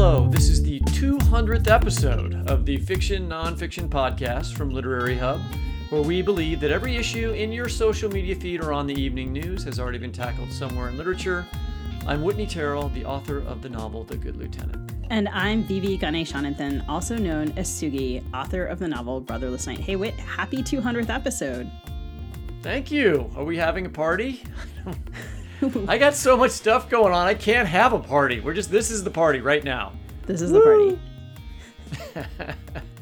Hello, this is the 200th episode of the Fiction Nonfiction Podcast from Literary Hub, where we believe that every issue in your social media feed or on the evening news has already been tackled somewhere in literature. I'm Whitney Terrell, the author of the novel The Good Lieutenant. And I'm V.V. Ganeshananthan, also known as Sugi, author of the novel Brotherless Night. Hey, Whit, happy 200th episode. Thank you. Are we having a party? I got so much stuff going on. I can't have a party. We're just this is the party right now. This is the party.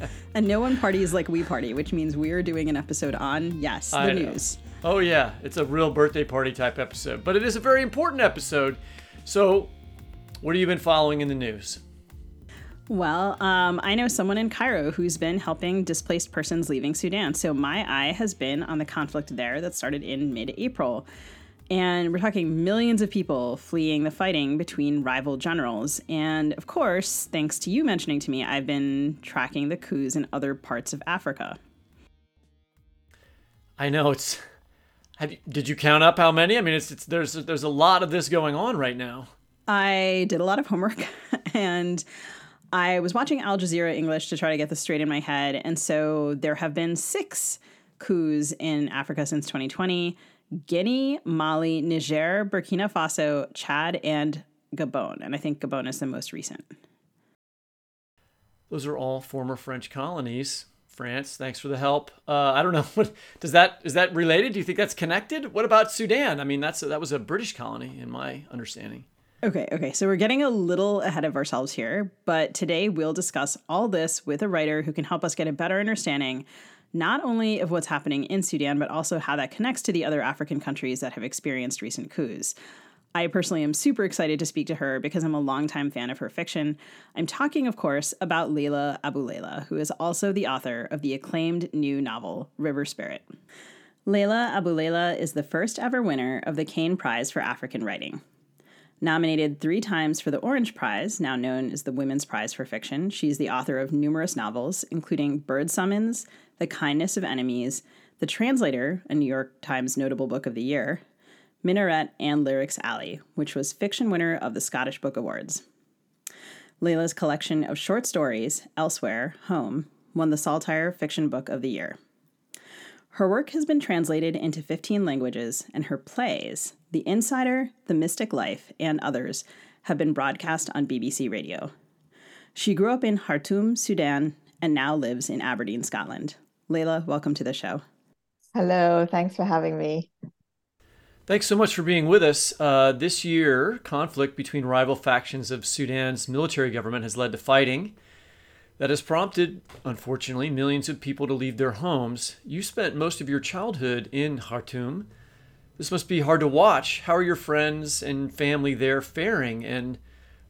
and no one parties like we party, which means we're doing an episode on yes, the news. Oh yeah, it's a real birthday party type episode, but it is a very important episode. So, what have you been following in the news? Well, um, I know someone in Cairo who's been helping displaced persons leaving Sudan. So my eye has been on the conflict there that started in mid April. And we're talking millions of people fleeing the fighting between rival generals. And of course, thanks to you mentioning to me, I've been tracking the coups in other parts of Africa. I know it's. Have you, did you count up how many? I mean, it's, it's there's there's a lot of this going on right now. I did a lot of homework, and I was watching Al Jazeera English to try to get this straight in my head. And so there have been six coups in Africa since 2020. Guinea, Mali, Niger, Burkina Faso, Chad, and Gabon. And I think Gabon is the most recent. Those are all former French colonies. France, thanks for the help. Uh, I don't know what does that is that related? Do you think that's connected? What about Sudan? I mean, that's that was a British colony in my understanding. Okay, okay. So we're getting a little ahead of ourselves here, but today we'll discuss all this with a writer who can help us get a better understanding not only of what's happening in Sudan, but also how that connects to the other African countries that have experienced recent coups. I personally am super excited to speak to her because I'm a longtime fan of her fiction. I'm talking, of course, about Leila Aboulela, who is also the author of the acclaimed new novel, River Spirit. Leila Aboulela is the first ever winner of the Caine Prize for African Writing. Nominated three times for the Orange Prize, now known as the Women's Prize for Fiction, she's the author of numerous novels, including Bird Summons, The Kindness of Enemies, The Translator, a New York Times notable book of the year, Minaret, and Lyrics Alley, which was fiction winner of the Scottish Book Awards. Leila's collection of short stories, Elsewhere, Home, won the Saltire Fiction Book of the Year. Her work has been translated into 15 languages, and her plays, The Insider, The Mystic Life, and others, have been broadcast on BBC Radio. She grew up in Khartoum, Sudan, and now lives in Aberdeen, Scotland. Leila, welcome to the show. Hello, thanks for having me. Thanks so much for being with us. Uh, this year, conflict between rival factions of Sudan's military government has led to fighting that has prompted, unfortunately, millions of people to leave their homes. You spent most of your childhood in Khartoum. This must be hard to watch. How are your friends and family there faring? And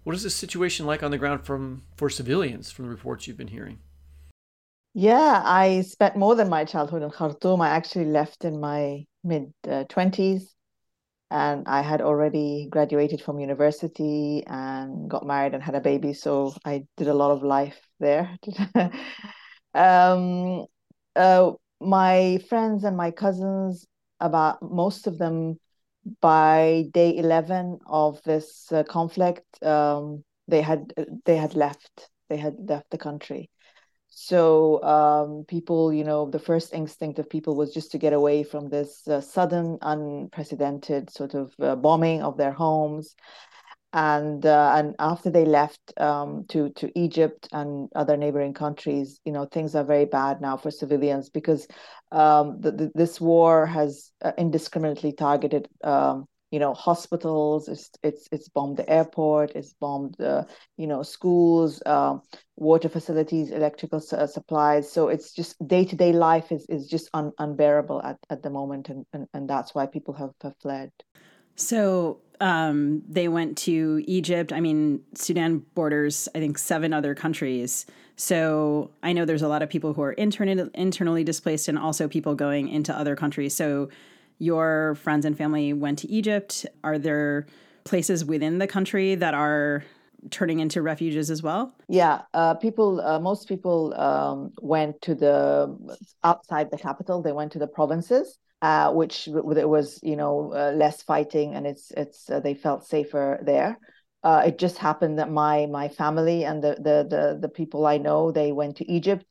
what is the situation like on the ground from for civilians from the reports you've been hearing? Yeah, I spent more than my childhood in Khartoum. I actually left in my mid uh, 20s and I had already graduated from university and got married and had a baby. So I did a lot of life there. um, uh, my friends and my cousins, about most of them, by day eleven of this uh, conflict, um, they had they had left. They had left the country. So um, people, you know, the first instinct of people was just to get away from this uh, sudden, unprecedented sort of uh, bombing of their homes, and uh, and after they left um, to to Egypt and other neighboring countries, you know, things are very bad now for civilians because um, the, the, this war has uh, indiscriminately targeted um, you know hospitals. It's it's it's bombed the airport. It's bombed uh, you know schools um, water facilities electrical su- uh, supplies. So it's just day-to-day life is is just un- unbearable at, at the moment. And, and and that's why people have, have fled so um, they went to egypt i mean sudan borders i think seven other countries so i know there's a lot of people who are intern- internally displaced and also people going into other countries so your friends and family went to Egypt. Are there places within the country that are turning into refuges as well? Yeah, uh, people, uh, most people um, went to the outside the capital. They went to the provinces, uh, which there was, you know, uh, less fighting, and it's it's uh, they felt safer there. Uh, it just happened that my my family and the, the the the people I know they went to Egypt.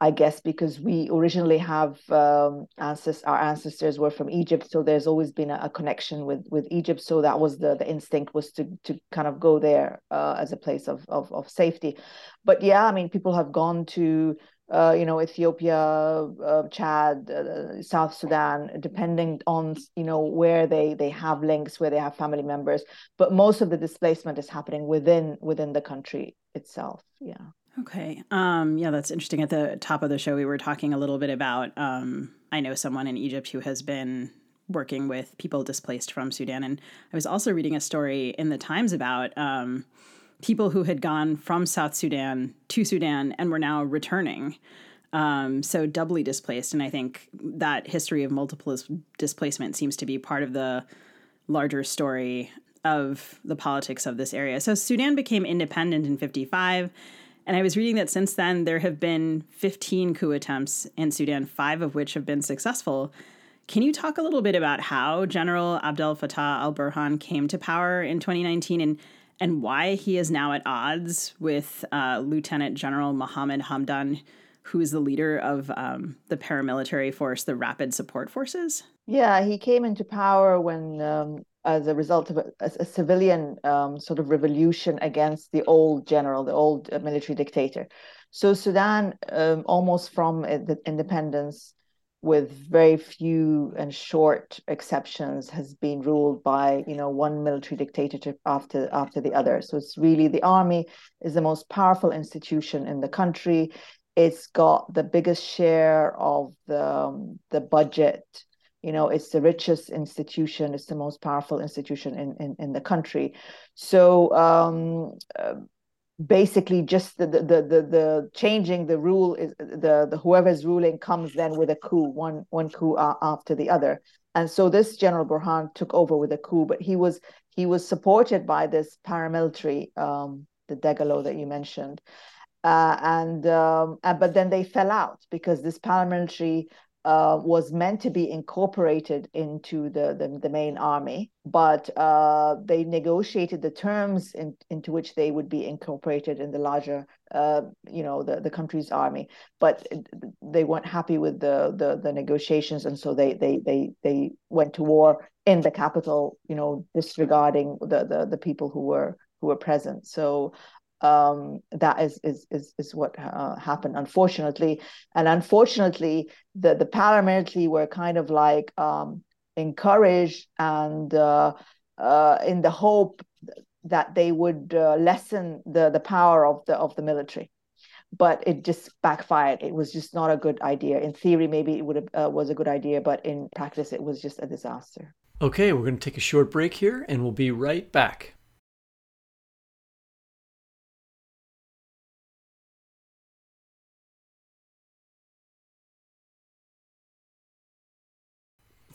I guess because we originally have um, our ancestors were from Egypt, so there's always been a, a, connection with with Egypt. So that was the the instinct was to to kind of go there uh, as a place of, of of safety. But yeah, I mean, people have gone to uh, you know, Ethiopia, uh, Chad, uh, South Sudan, depending on you know where they they have links, where they have family members. But most of the displacement is happening within within the country itself. Yeah. Okay. Um, yeah, that's interesting. At the top of the show, we were talking a little bit about. Um, I know someone in Egypt who has been working with people displaced from Sudan, and I was also reading a story in the Times about. Um, people who had gone from South Sudan to Sudan and were now returning. Um, so doubly displaced. And I think that history of multiple displacement seems to be part of the larger story of the politics of this area. So Sudan became independent in 55. And I was reading that since then, there have been 15 coup attempts in Sudan, five of which have been successful. Can you talk a little bit about how General Abdel Fattah al Burhan came to power in 2019 and and why he is now at odds with uh, Lieutenant General Mohammed Hamdan, who is the leader of um, the paramilitary force, the Rapid Support Forces? Yeah, he came into power when, um, as a result of a, a civilian um, sort of revolution against the old general, the old uh, military dictator. So Sudan, um, almost from uh, the independence, with very few and short exceptions has been ruled by you know one military dictatorship after after the other. So it's really the army is the most powerful institution in the country. It's got the biggest share of the um, the budget. You know it's the richest institution. It's the most powerful institution in in, in the country. So um, uh, basically just the, the the the, changing the rule is the the whoever's ruling comes then with a coup one one coup after the other. And so this general burhan took over with a coup but he was he was supported by this paramilitary um the dagalo that you mentioned. Uh, and um, and but then they fell out because this paramilitary uh, was meant to be incorporated into the, the, the main army, but uh, they negotiated the terms in, into which they would be incorporated in the larger, uh, you know, the, the country's army. But they weren't happy with the, the, the negotiations, and so they they they they went to war in the capital, you know, disregarding the the, the people who were who were present. So um, that is is is, is what uh, happened, unfortunately. And unfortunately, the the paramilitary were kind of like um, encouraged and uh, uh, in the hope that they would uh, lessen the the power of the of the military. But it just backfired. It was just not a good idea. In theory, maybe it would have uh, was a good idea, but in practice, it was just a disaster. Okay, we're going to take a short break here, and we'll be right back.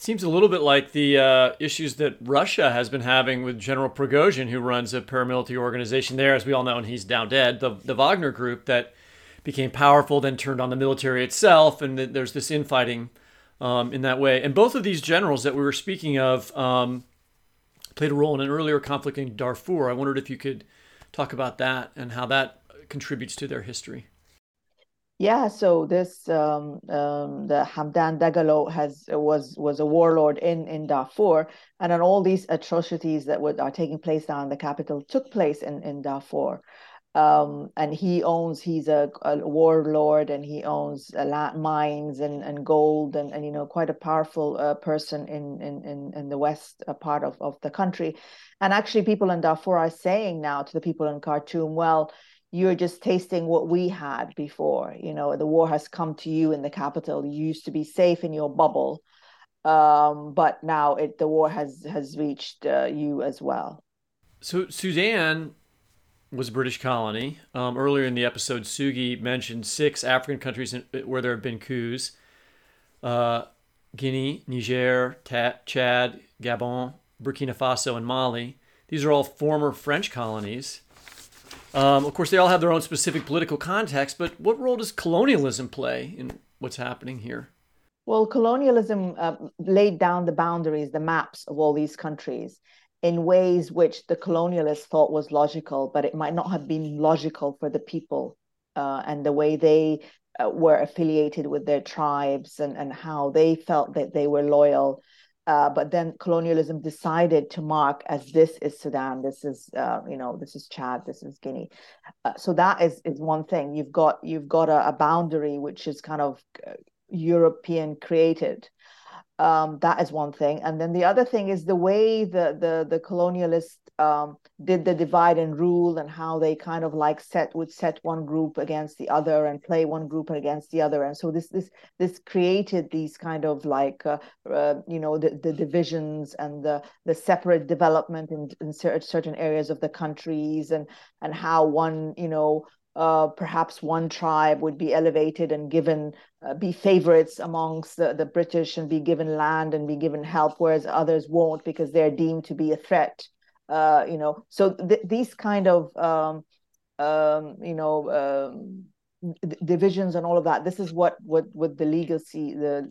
Seems a little bit like the uh, issues that Russia has been having with General Prigozhin, who runs a paramilitary organization there, as we all know, and he's now dead. The, the Wagner group that became powerful, then turned on the military itself, and there's this infighting um, in that way. And both of these generals that we were speaking of um, played a role in an earlier conflict in Darfur. I wondered if you could talk about that and how that contributes to their history. Yeah, so this um, um, the Hamdan Dagalo has was was a warlord in in Darfur, and then all these atrocities that would, are taking place now in the capital took place in in Darfur. Um, and he owns he's a, a warlord and he owns a lot mines and, and gold and, and you know quite a powerful uh, person in, in in in the west uh, part of, of the country and actually people in Darfur are saying now to the people in Khartoum well you're just tasting what we had before. You know, the war has come to you in the capital. You used to be safe in your bubble, um, but now it the war has has reached uh, you as well. So Sudan was a British colony. Um, earlier in the episode, Sugi mentioned six African countries where there have been coups: uh, Guinea, Niger, Chad, Gabon, Burkina Faso, and Mali. These are all former French colonies. Um, of course, they all have their own specific political context, but what role does colonialism play in what's happening here? Well, colonialism uh, laid down the boundaries, the maps of all these countries. in ways which the colonialists thought was logical, but it might not have been logical for the people uh, and the way they uh, were affiliated with their tribes and, and how they felt that they were loyal. Uh, but then colonialism decided to mark as this is Sudan, this is uh, you know this is Chad, this is Guinea. Uh, so that is is one thing. You've got you've got a, a boundary which is kind of uh, European created, um, that is one thing and then the other thing is the way the the the colonialists um, did the divide and rule and how they kind of like set would set one group against the other and play one group against the other and so this this this created these kind of like uh, uh, you know the, the divisions and the the separate development in, in certain areas of the countries and and how one you know uh, perhaps one tribe would be elevated and given uh, be favorites amongst the, the British and be given land and be given help, whereas others won't because they're deemed to be a threat. Uh, you know, so th- these kind of um, um, you know um, divisions and all of that. This is what what what the legacy the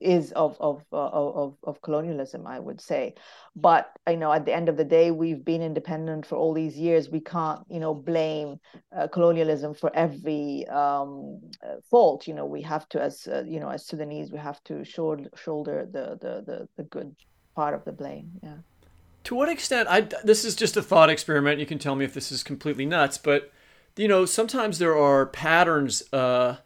is of of uh, of of colonialism, I would say. But you know, at the end of the day, we've been independent for all these years. We can't you know blame uh, colonialism for every um, uh, fault. You know, we have to as uh, you know as Sudanese, we have to shoulder shoulder the the the, the good part of the blame. Yeah. To what extent? I this is just a thought experiment. You can tell me if this is completely nuts, but you know, sometimes there are patterns. Uh,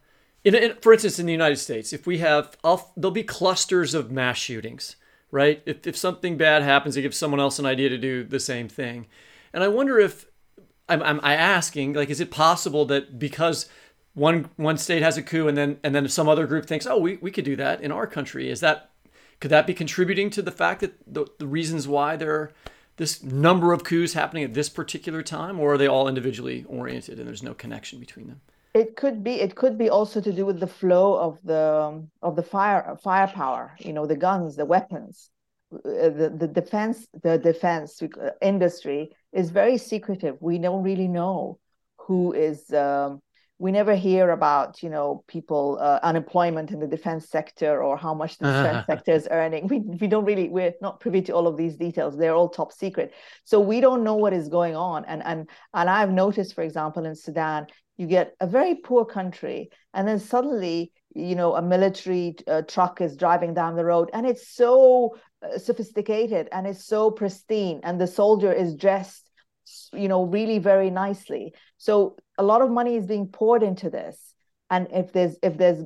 in, in, for instance, in the United States, if we have, I'll, there'll be clusters of mass shootings, right? If, if something bad happens, it gives someone else an idea to do the same thing. And I wonder if, I'm, I'm asking, like, is it possible that because one one state has a coup and then and then some other group thinks, oh, we, we could do that in our country, is that could that be contributing to the fact that the, the reasons why there are this number of coups happening at this particular time, or are they all individually oriented and there's no connection between them? It could be. It could be also to do with the flow of the of the fire firepower. You know, the guns, the weapons. Uh, the, the defense the defense industry is very secretive. We don't really know who is um, we never hear about you know people uh, unemployment in the defense sector or how much the defense sector is earning. We, we don't really we're not privy to all of these details. They're all top secret. So we don't know what is going on. And and and i've noticed for example in sudan you get a very poor country and then suddenly you know a military uh, truck is driving down the road and it's so uh, sophisticated and it's so pristine and the soldier is dressed you know really very nicely. So a lot of money is being poured into this. And if there's if there's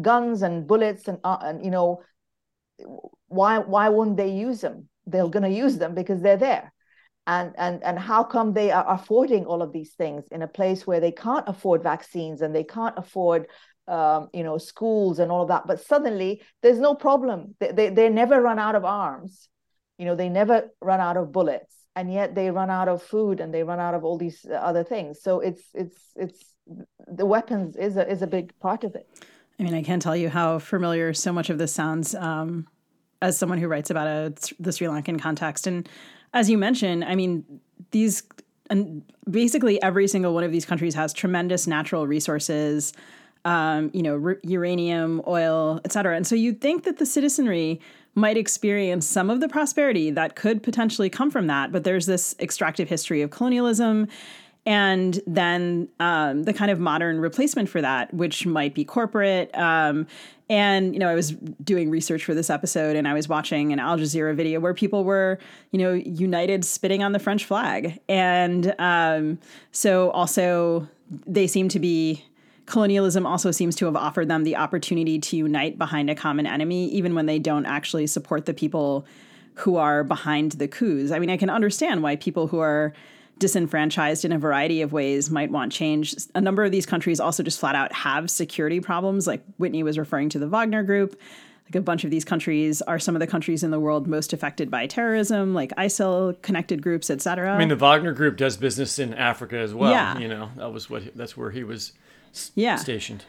guns and bullets and, uh, and you know why why wouldn't they use them? They're going to use them because they're there. And and and how come they are affording all of these things in a place where they can't afford vaccines and they can't afford um, you know schools and all of that? But suddenly there's no problem. They, they, they never run out of arms. You know they never run out of bullets and yet they run out of food and they run out of all these other things. So it's it's it's the weapons is a is a big part of it. I mean i can't tell you how familiar so much of this sounds um, as someone who writes about a, the sri lankan context. And as you mentioned i mean these and basically every single one of these countries has tremendous natural resources um, you know, uranium, oil, et cetera. And so you'd think that the citizenry might experience some of the prosperity that could potentially come from that. But there's this extractive history of colonialism. And then um, the kind of modern replacement for that, which might be corporate. Um, and, you know, I was doing research for this episode and I was watching an Al Jazeera video where people were, you know, united spitting on the French flag. And um, so also they seem to be colonialism also seems to have offered them the opportunity to unite behind a common enemy, even when they don't actually support the people who are behind the coups. I mean, I can understand why people who are disenfranchised in a variety of ways might want change. A number of these countries also just flat out have security problems, like Whitney was referring to the Wagner Group. Like a bunch of these countries are some of the countries in the world most affected by terrorism, like ISIL connected groups, etc. I mean, the Wagner Group does business in Africa as well. Yeah. you know that was what that's where he was yeah. stationed.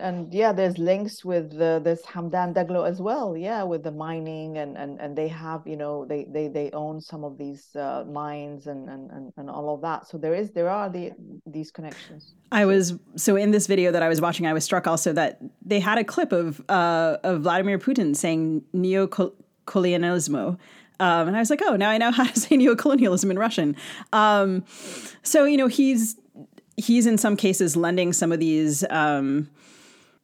And yeah, there's links with uh, this Hamdan Daglo as well. Yeah, with the mining and and and they have you know they they they own some of these uh, mines and, and and and all of that. So there is there are the these connections. I was so in this video that I was watching, I was struck also that they had a clip of uh, of Vladimir Putin saying neo colonialismo Um, and I was like, oh, now I know how to say neocolonialism in Russian. Um, so you know, he's he's in some cases lending some of these um,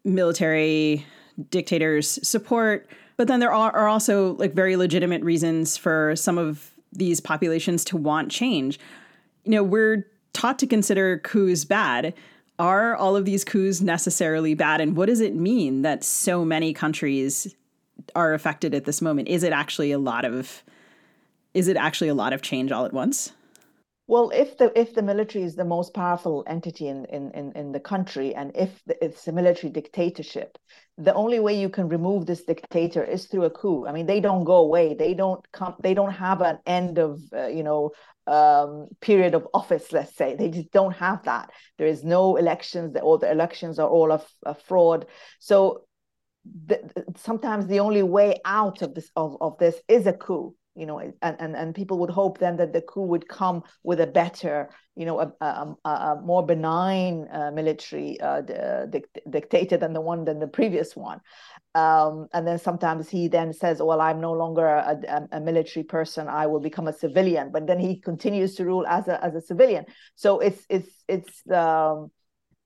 military dictators support, but then there are, are also like very legitimate reasons for some of these populations to want change. You know, we're taught to consider coups bad. Are all of these coups necessarily bad? And what does it mean that so many countries are affected at this moment? Is it actually a lot of is it actually a lot of change all at once? Well, if the if the military is the most powerful entity in in in, in the country, and if the, it's a military dictatorship, the only way you can remove this dictator is through a coup. I mean, they don't go away. They don't come. They don't have an end of uh, you know um, period of office. Let's say they just don't have that. There is no elections. The, All the elections are all a, a fraud. So the, sometimes the only way out of this of, of this is a coup you know, and, and, and people would hope then that the coup would come with a better, you know, a, a, a more benign uh, military uh, dic- dictator than the one than the previous one. Um, and then sometimes he then says, "Well, I'm no longer a, a, a, military person. I will become a civilian." But then he continues to rule as a as a civilian. So it's it's it's um,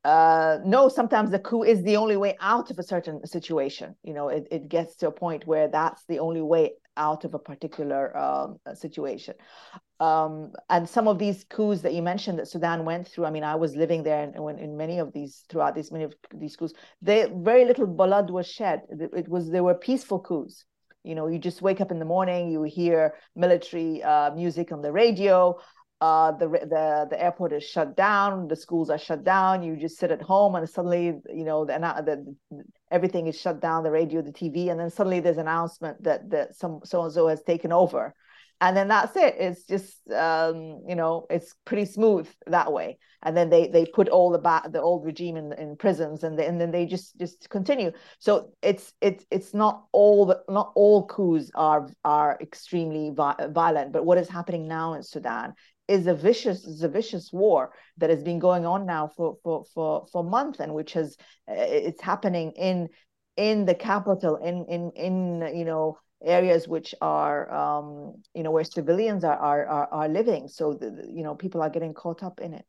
uh, no. Sometimes the coup is the only way out of a certain situation. You know, it, it gets to a point where that's the only way out of a particular um, situation. Um, and some of these coups that you mentioned that Sudan went through, I mean, I was living there and when in many of these throughout these many of these coups, they very little blood was shed. It was they were peaceful coups. You know, you just wake up in the morning, you hear military uh, music on the radio. Uh, the the the airport is shut down, the schools are shut down. You just sit at home, and suddenly, you know, the, the everything is shut down, the radio, the TV, and then suddenly there's an announcement that that some so and so has taken over, and then that's it. It's just um, you know, it's pretty smooth that way. And then they they put all the ba- the old regime in in prisons, and they, and then they just just continue. So it's it's it's not all the, not all coups are are extremely vi- violent, but what is happening now in Sudan is a vicious is a vicious war that has been going on now for for for for months and which has uh, it's happening in in the capital in in in you know areas which are um, you know where civilians are are are, are living. So the, you know people are getting caught up in it.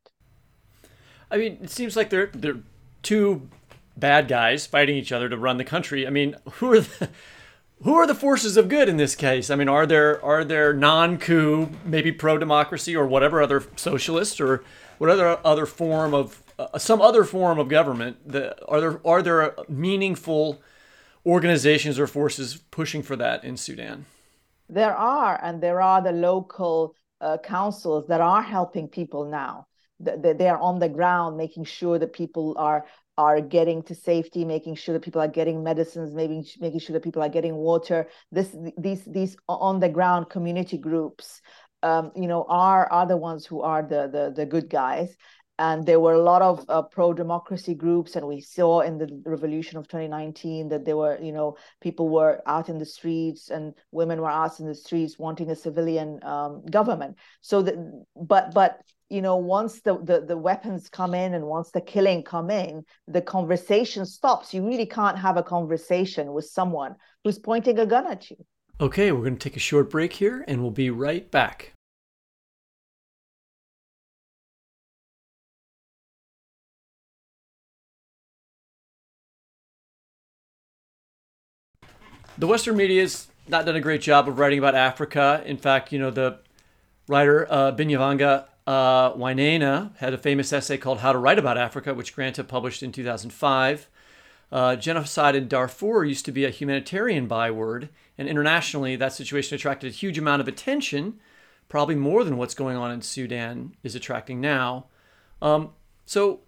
I mean it seems like they're they're two bad guys fighting each other to run the country. I mean who are the who are the forces of good in this case? I mean, are there are there non-coup, maybe pro-democracy or whatever other socialist or whatever other form of uh, some other form of government? That, are there are there meaningful organizations or forces pushing for that in Sudan? There are, and there are the local uh, councils that are helping people now. They are on the ground, making sure that people are are getting to safety, making sure that people are getting medicines, maybe making sure that people are getting water. This these these on the ground community groups, um, you know, are are the ones who are the the the good guys. And there were a lot of uh, pro democracy groups, and we saw in the revolution of 2019 that there were, you know, people were out in the streets and women were out in the streets wanting a civilian um, government. So, that, but but you know once the, the the weapons come in and once the killing come in the conversation stops. You really can't have a conversation with someone who's pointing a gun at you. Okay we're going to take a short break here and we'll be right back. The western media has not done a great job of writing about africa. In fact you know the writer uh, binyavanga uh, Wainaina had a famous essay called How to Write About Africa, which Granta published in 2005. Uh, genocide in Darfur used to be a humanitarian byword, and internationally, that situation attracted a huge amount of attention, probably more than what's going on in Sudan is attracting now. Um, so,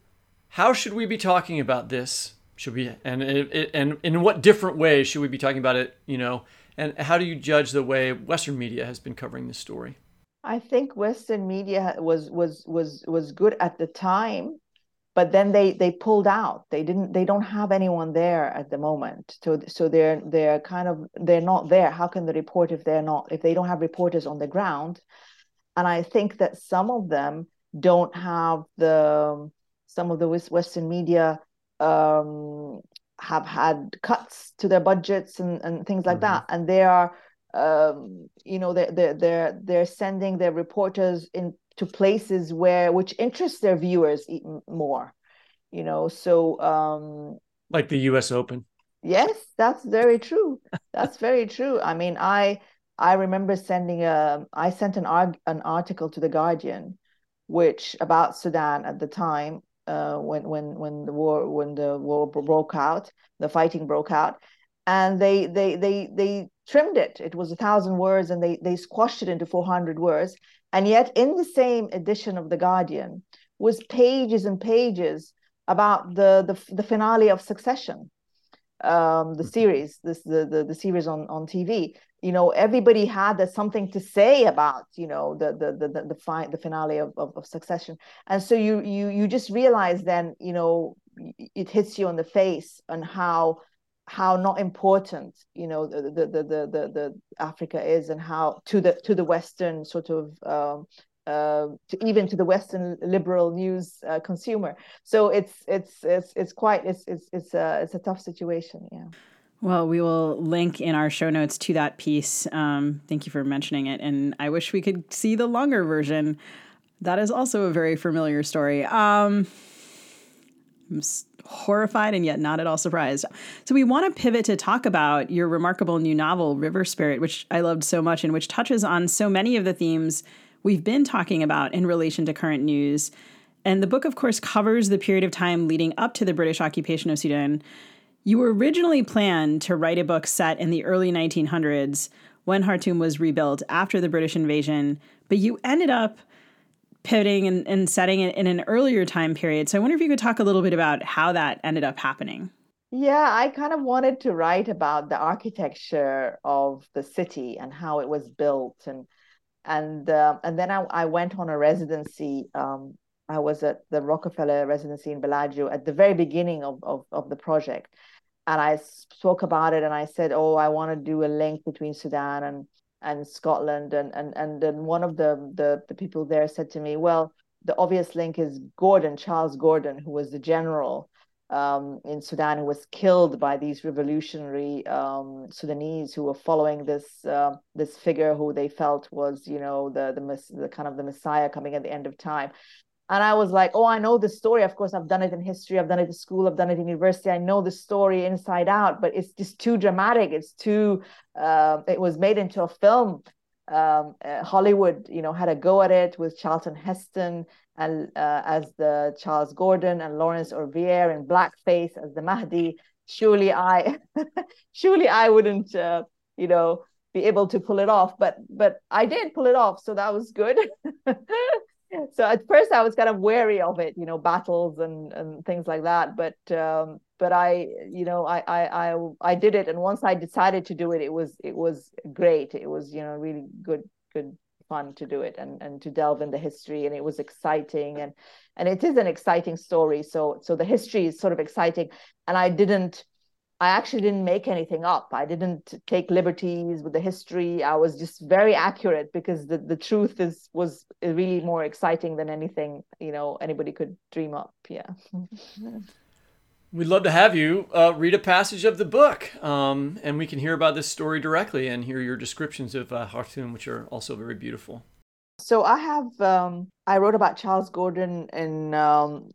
how should we be talking about this? Should we, and, and in what different ways should we be talking about it? You know, and how do you judge the way Western media has been covering this story? I think Western media was was was was good at the time, but then they they pulled out. They didn't. They don't have anyone there at the moment. So so they're they're kind of they're not there. How can they report if they're not if they don't have reporters on the ground? And I think that some of them don't have the some of the Western media um, have had cuts to their budgets and, and things like mm-hmm. that, and they are um, you know they're, they're they're they're sending their reporters into places where which interest their viewers even more you know so um like the us open. Yes that's very true. That's very true. I mean i i remember sending a i sent an arg- an article to the guardian which about sudan at the time uh, when when when the war when the war broke out the fighting broke out and they they they they trimmed it. It was a thousand words and they they squashed it into 400 words. And yet in the same edition of the guardian was pages and pages about the the, the finale of succession um the mm-hmm. series this the, the the series on on tv you know everybody had something to say about you know the the the the, the, fi- the finale of, of, of succession. And so you you you just realize then you know it hits you on the face on how how not important you know the the the the, the, Africa is and how to the to the Western sort of um, uh, to even to the Western liberal news uh, consumer. So it's it's it's it's quite it's it's it's a it's a tough situation. Yeah. Well, we will link in our show notes to that piece. Um, thank you for mentioning it, and I wish we could see the longer version. That is also a very familiar story. Um, I'm horrified and yet not at all surprised. So, we want to pivot to talk about your remarkable new novel, River Spirit, which I loved so much and which touches on so many of the themes we've been talking about in relation to current news. And the book, of course, covers the period of time leading up to the British occupation of Sudan. You originally planned to write a book set in the early 1900s when Khartoum was rebuilt after the British invasion, but you ended up pivoting and, and setting it in an earlier time period. So I wonder if you could talk a little bit about how that ended up happening. Yeah, I kind of wanted to write about the architecture of the city and how it was built, and and uh, and then I, I went on a residency. Um, I was at the Rockefeller residency in Bellagio at the very beginning of, of, of the project, and I spoke about it, and I said, "Oh, I want to do a link between Sudan and and Scotland. And and and then one of the, the the people there said to me, well, the obvious link is Gordon, Charles Gordon, who was the general um, in Sudan who was killed by these revolutionary um, Sudanese who were following this uh, this figure who they felt was, you know, the the the kind of the Messiah coming at the end of time. And I was like, oh, I know the story. Of course, I've done it in history. I've done it in school. I've done it in university. I know the story inside out, but it's just too dramatic. It's too, uh, it was made into a film. Um, uh, Hollywood, you know, had a go at it with Charlton Heston and uh, as the Charles Gordon and Laurence Olivier in blackface as the Mahdi. Surely I, surely I wouldn't, uh, you know, be able to pull it off. But but I did pull it off, so that was good. so at first I was kind of wary of it, you know, battles and and things like that. But um, but I, you know, I I I I did it, and once I decided to do it, it was it was great. It was you know really good good fun to do it and and to delve in the history, and it was exciting and and it is an exciting story. So so the history is sort of exciting, and I didn't I actually didn't make anything up. I didn't take liberties with the history. I was just very accurate because the, the truth is was really more exciting than anything you know anybody could dream up. Yeah. We'd love to have you uh, read a passage of the book, um, and we can hear about this story directly and hear your descriptions of uh, Khartoum, which are also very beautiful. So I have um, I wrote about Charles Gordon in um,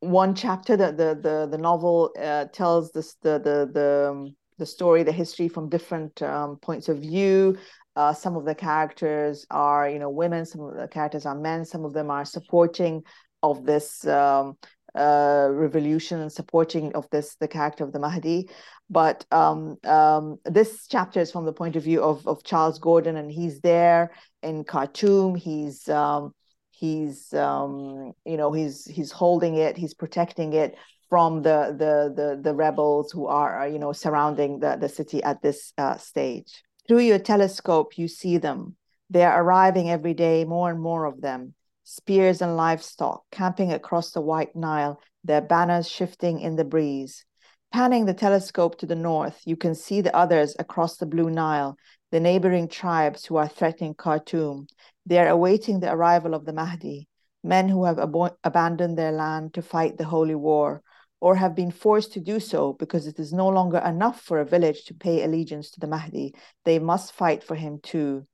one chapter. The the the, the novel uh, tells this the the the um, the story, the history from different um, points of view. Uh, some of the characters are you know women. Some of the characters are men. Some of them are supporting of this um, uh, revolution and supporting of this the character of the Mahdi. But um, um, this chapter is from the point of view of of Charles Gordon, and he's there in Khartoum. He's um, he's um, you know he's he's holding it. He's protecting it from the the the, the rebels who are you know surrounding the, the city at this uh, stage. Through your telescope, you see them. They are arriving every day, more and more of them. Spears and livestock camping across the White Nile, their banners shifting in the breeze. Panning the telescope to the north, you can see the others across the Blue Nile, the neighboring tribes who are threatening Khartoum. They are awaiting the arrival of the Mahdi, men who have ab- abandoned their land to fight the holy war, or have been forced to do so because it is no longer enough for a village to pay allegiance to the Mahdi. They must fight for him too.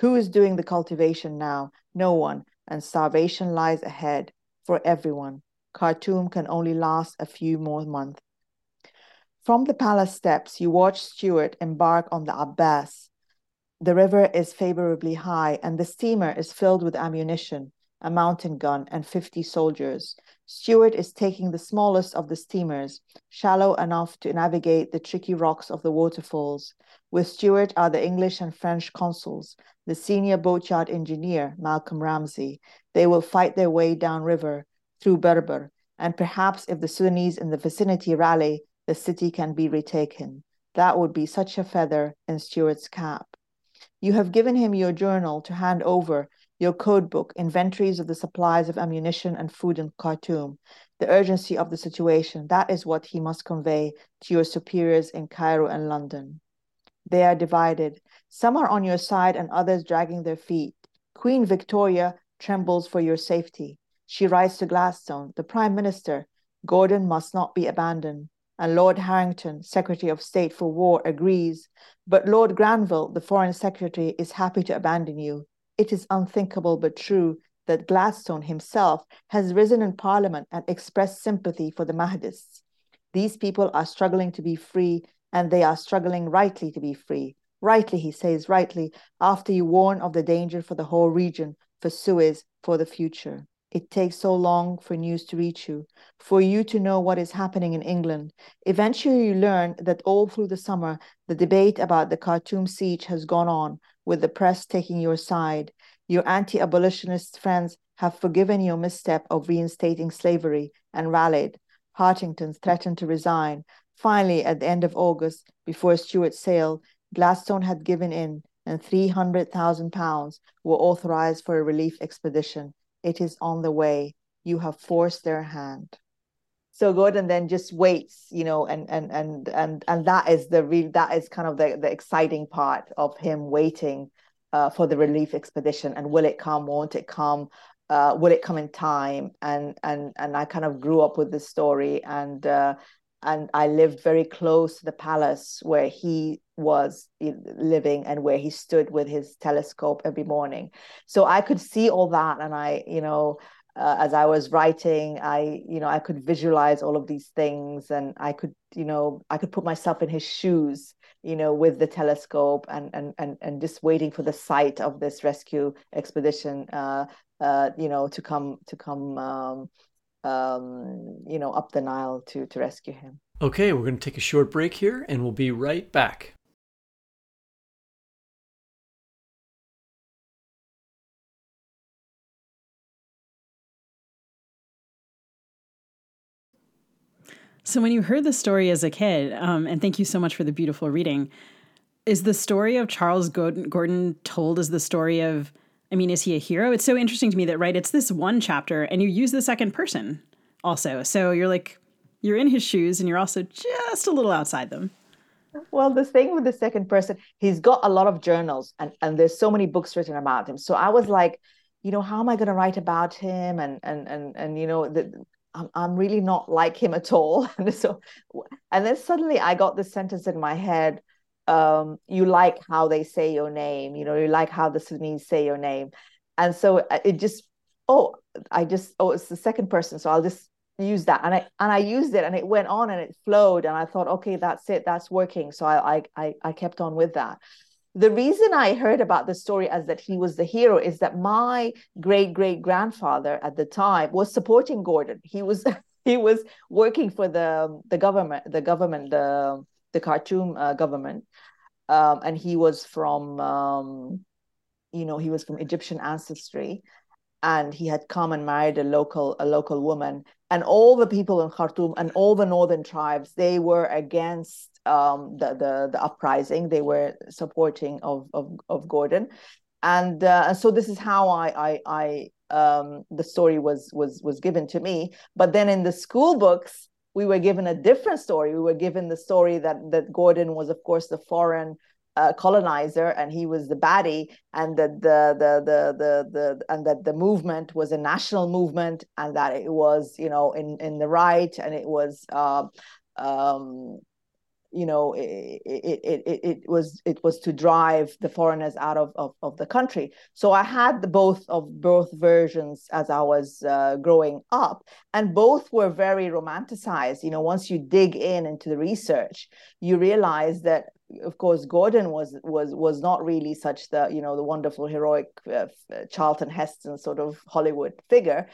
Who is doing the cultivation now? No one, and starvation lies ahead for everyone. Khartoum can only last a few more months. From the palace steps, you watch Stewart embark on the Abbas. The river is favorably high, and the steamer is filled with ammunition a mountain gun, and 50 soldiers. Stewart is taking the smallest of the steamers, shallow enough to navigate the tricky rocks of the waterfalls. With Stewart are the English and French consuls, the senior boatyard engineer, Malcolm Ramsey. They will fight their way downriver through Berber, and perhaps if the Sudanese in the vicinity rally, the city can be retaken. That would be such a feather in Stewart's cap. You have given him your journal to hand over your code book, inventories of the supplies of ammunition and food in Khartoum, the urgency of the situation. That is what he must convey to your superiors in Cairo and London. They are divided. Some are on your side and others dragging their feet. Queen Victoria trembles for your safety. She writes to Gladstone, the Prime Minister, Gordon must not be abandoned. And Lord Hartington, Secretary of State for War, agrees. But Lord Granville, the Foreign Secretary, is happy to abandon you it is unthinkable but true that Gladstone himself has risen in Parliament and expressed sympathy for the Mahdists. These people are struggling to be free, and they are struggling rightly to be free. Rightly, he says, rightly, after you warn of the danger for the whole region, for Suez, for the future. It takes so long for news to reach you, for you to know what is happening in England. Eventually, you learn that all through the summer, the debate about the Khartoum siege has gone on, with the press taking your side. Your anti abolitionist friends have forgiven your misstep of reinstating slavery and rallied. Hartington threatened to resign. Finally, at the end of August, before Stewart's sailed, Gladstone had given in, and £300,000 were authorized for a relief expedition. It is on the way. You have forced their hand. So Gordon then just waits, you know, and and and and and that is the real that is kind of the the exciting part of him waiting uh, for the relief expedition. And will it come, won't it come, uh, will it come in time? And and and I kind of grew up with this story. And uh, and I lived very close to the palace where he was living and where he stood with his telescope every morning. So I could see all that and I, you know, uh, as I was writing, I, you know, I could visualize all of these things and I could, you know, I could put myself in his shoes, you know, with the telescope and and and and just waiting for the site of this rescue expedition, uh, uh, you know, to come to come, um, um, you know, up the Nile to to rescue him. Okay, we're going to take a short break here, and we'll be right back. So, when you heard the story as a kid, um, and thank you so much for the beautiful reading, is the story of Charles Gordon told as the story of, I mean, is he a hero? It's so interesting to me that, right, it's this one chapter and you use the second person also. So you're like, you're in his shoes and you're also just a little outside them. Well, the thing with the second person, he's got a lot of journals and, and there's so many books written about him. So I was like, you know, how am I going to write about him? And, and, and, and, you know, the, I'm, I'm really not like him at all. and so, and then suddenly I got this sentence in my head. Um, you like how they say your name, you know, you like how the Sudanese say your name. And so uh, it just, oh, I just, oh, it's the second person. So I'll just use that. And I, and I used it and it went on and it flowed. And I thought, okay, that's it. That's working. So I, I, I kept on with that the reason I heard about the story as that he was the hero is that my great great grandfather at the time was supporting Gordon. He was he was working for the the government, the government, the the Khartoum uh, government, um, and he was from um, you know he was from Egyptian ancestry, and he had come and married a local a local woman, and all the people in Khartoum and all the northern tribes they were against um, the, the, the uprising. They were supporting of of, of Gordon, and uh, so this is how I I, I um, the story was was was given to me. But then in the school books, we were given a different story. We were given the story that that Gordon was, of course, the foreign uh, colonizer and he was the baddie and that the, the the the the and that the movement was a national movement and that it was you know in in the right and it was uh, um, you know it, it, it, it, was it was to drive the foreigners out of, of, of the country. So i had the both of both versions as i was uh, growing up and both were very romanticized. You know once you dig in into the research you realize that of course gordon was was was not really such the you know the wonderful heroic uh, charlton heston sort of hollywood figure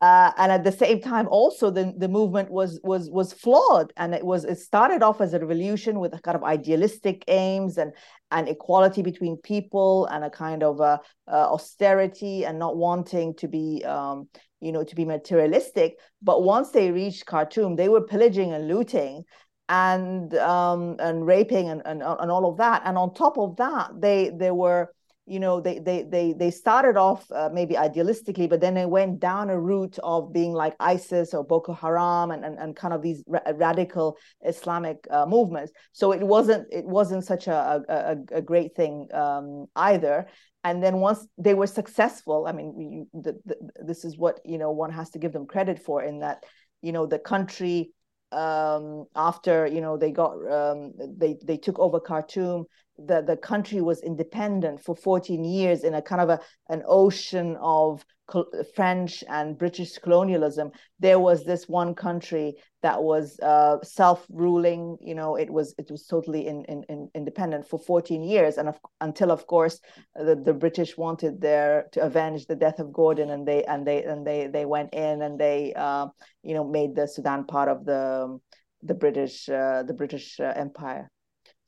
uh, and at the same time also the, the movement was was was flawed. And it was it started off as a revolution with a kind of idealistic aims and and equality between people and a kind of uh, uh, austerity and not wanting to be um, you know to be materialistic. But once they reached khartoum they were pillaging and looting and um, and raping and, and and all of that. And on top of that they they were you know they they they they started off uh, maybe idealistically but then they went down a route of being like isis or boko haram and and, and kind of these ra- radical islamic uh, movements. So it wasn't it wasn't such a a, a great thing um, either. And then once they were successful i mean you, the, the, this is what you know one has to give them credit for in that you know the country um, after you know they got um, they they took over Khartoum the, the country was independent for 14 years in a kind of a, an ocean of French and British colonialism, there was this one country that was uh, self-ruling. You know, it was it was totally in, in, in independent for 14 years, and of, until of course the, the British wanted there to avenge the death of Gordon, and they and they and they they went in and they uh, you know made the Sudan part of the the British uh, the British uh, Empire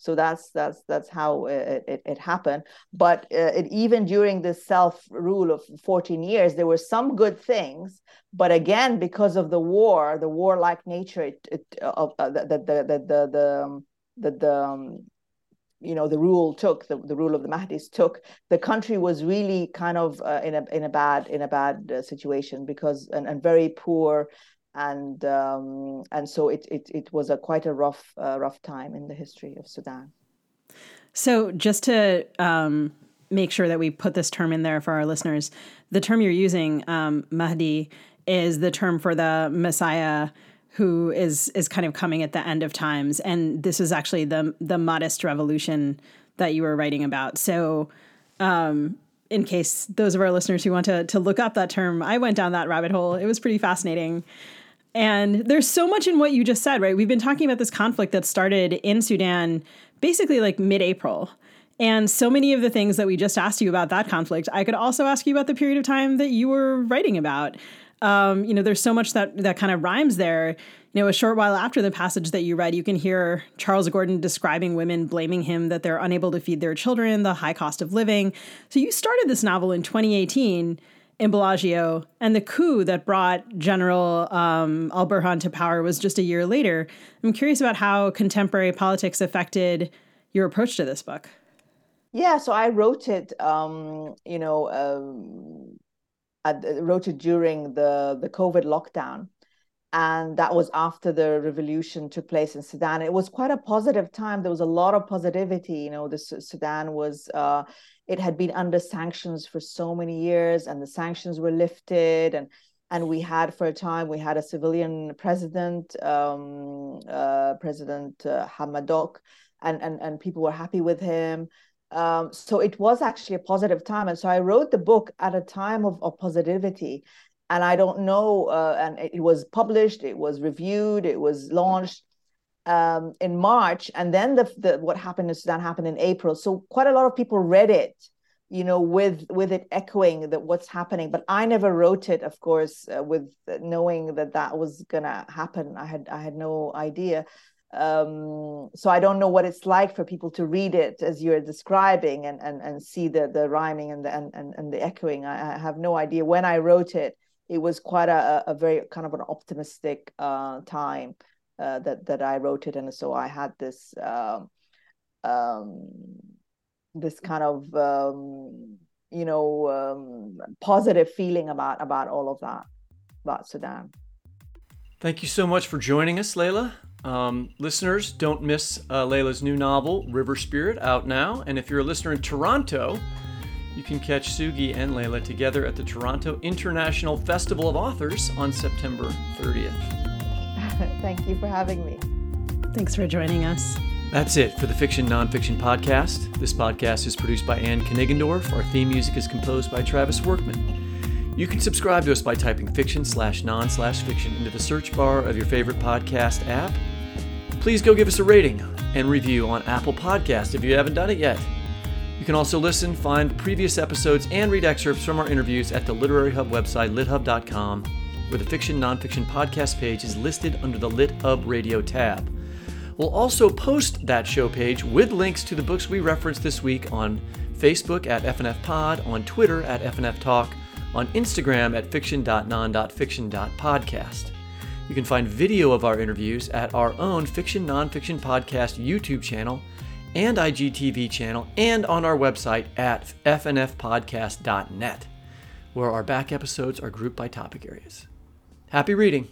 so that's that's that's how it, it, it happened. But uh, it, even during this self rule of 14 years there were some good things. But again because of the war the warlike nature it, it of uh, the, the the the the um, the, the um, you know the rule took the, the rule of the Mahdis took the country was really kind of uh, in a in a bad in a bad uh, situation because and, and very poor and um, and so it, it it was a quite a rough uh, rough time in the history of Sudan. So just to um, make sure that we put this term in there for our listeners, the term you're using, um, Mahdi, is the term for the Messiah who is is kind of coming at the end of times, and this is actually the the Mahdist revolution that you were writing about. So. Um, in case those of our listeners who want to, to look up that term, I went down that rabbit hole. It was pretty fascinating. And there's so much in what you just said, right? We've been talking about this conflict that started in Sudan basically like mid April. And so many of the things that we just asked you about that conflict, I could also ask you about the period of time that you were writing about. Um, you know, there's so much that that kind of rhymes there. You know, a short while after the passage that you read, you can hear Charles Gordon describing women blaming him that they're unable to feed their children, the high cost of living. So you started this novel in 2018 in Bellagio, and the coup that brought General um, Al Burhan to power was just a year later. I'm curious about how contemporary politics affected your approach to this book. Yeah, so I wrote it, um, you know, um, I wrote it during the the COVID lockdown, and that was after the revolution took place in Sudan. It was quite a positive time. There was a lot of positivity. You know, the Sudan was uh, it had been under sanctions for so many years and the sanctions were lifted and and we had for a time we had a civilian president um, uh, president uh, Hamdok and, and and people were happy with him um, so it was actually a positive time and so i wrote the book at a time of, of positivity and i don't know uh, and it was published it was reviewed it was launched um, in March, and then the, the what happened in Sudan happened in April. So quite a lot of people read it, you know, with with it echoing that what's happening. But I never wrote it, of course, uh, with knowing that that was gonna happen. I had I had no idea. Um, so I don't know what it's like for people to read it as you're describing and and and see the the rhyming and the and and, and the echoing. I, I have no idea when I wrote it. It was quite a, a very kind of an optimistic uh, time uh, that that I wrote it, and so I had this um, um, this kind of um, you know um, positive feeling about about all of that about Sudan. Thank you so much for joining us, Leila. Um, listeners, don't miss uh, Leila's new novel, River Spirit, out now. And if you're a listener in Toronto, you can catch Sugi and Leila together at the Toronto International Festival of Authors on September 30th. Thank you for having me. Thanks for joining us. That's it for the Fiction Nonfiction Podcast. This podcast is produced by Anne Kniggendorf. Our theme music is composed by Travis Workman. You can subscribe to us by typing fiction slash non slash fiction into the search bar of your favorite podcast app. Please go give us a rating and review on Apple Podcast if you haven't done it yet. You can also listen, find previous episodes, and read excerpts from our interviews at the Literary Hub website, lithub.com, where the Fiction Nonfiction Podcast page is listed under the Lit Hub Radio tab. We'll also post that show page with links to the books we referenced this week on Facebook at FNF Pod, on Twitter at FNF Talk, on Instagram at fiction.non.fiction.podcast. You can find video of our interviews at our own Fiction Nonfiction Podcast YouTube channel and IGTV channel and on our website at fnfpodcast.net, where our back episodes are grouped by topic areas. Happy reading!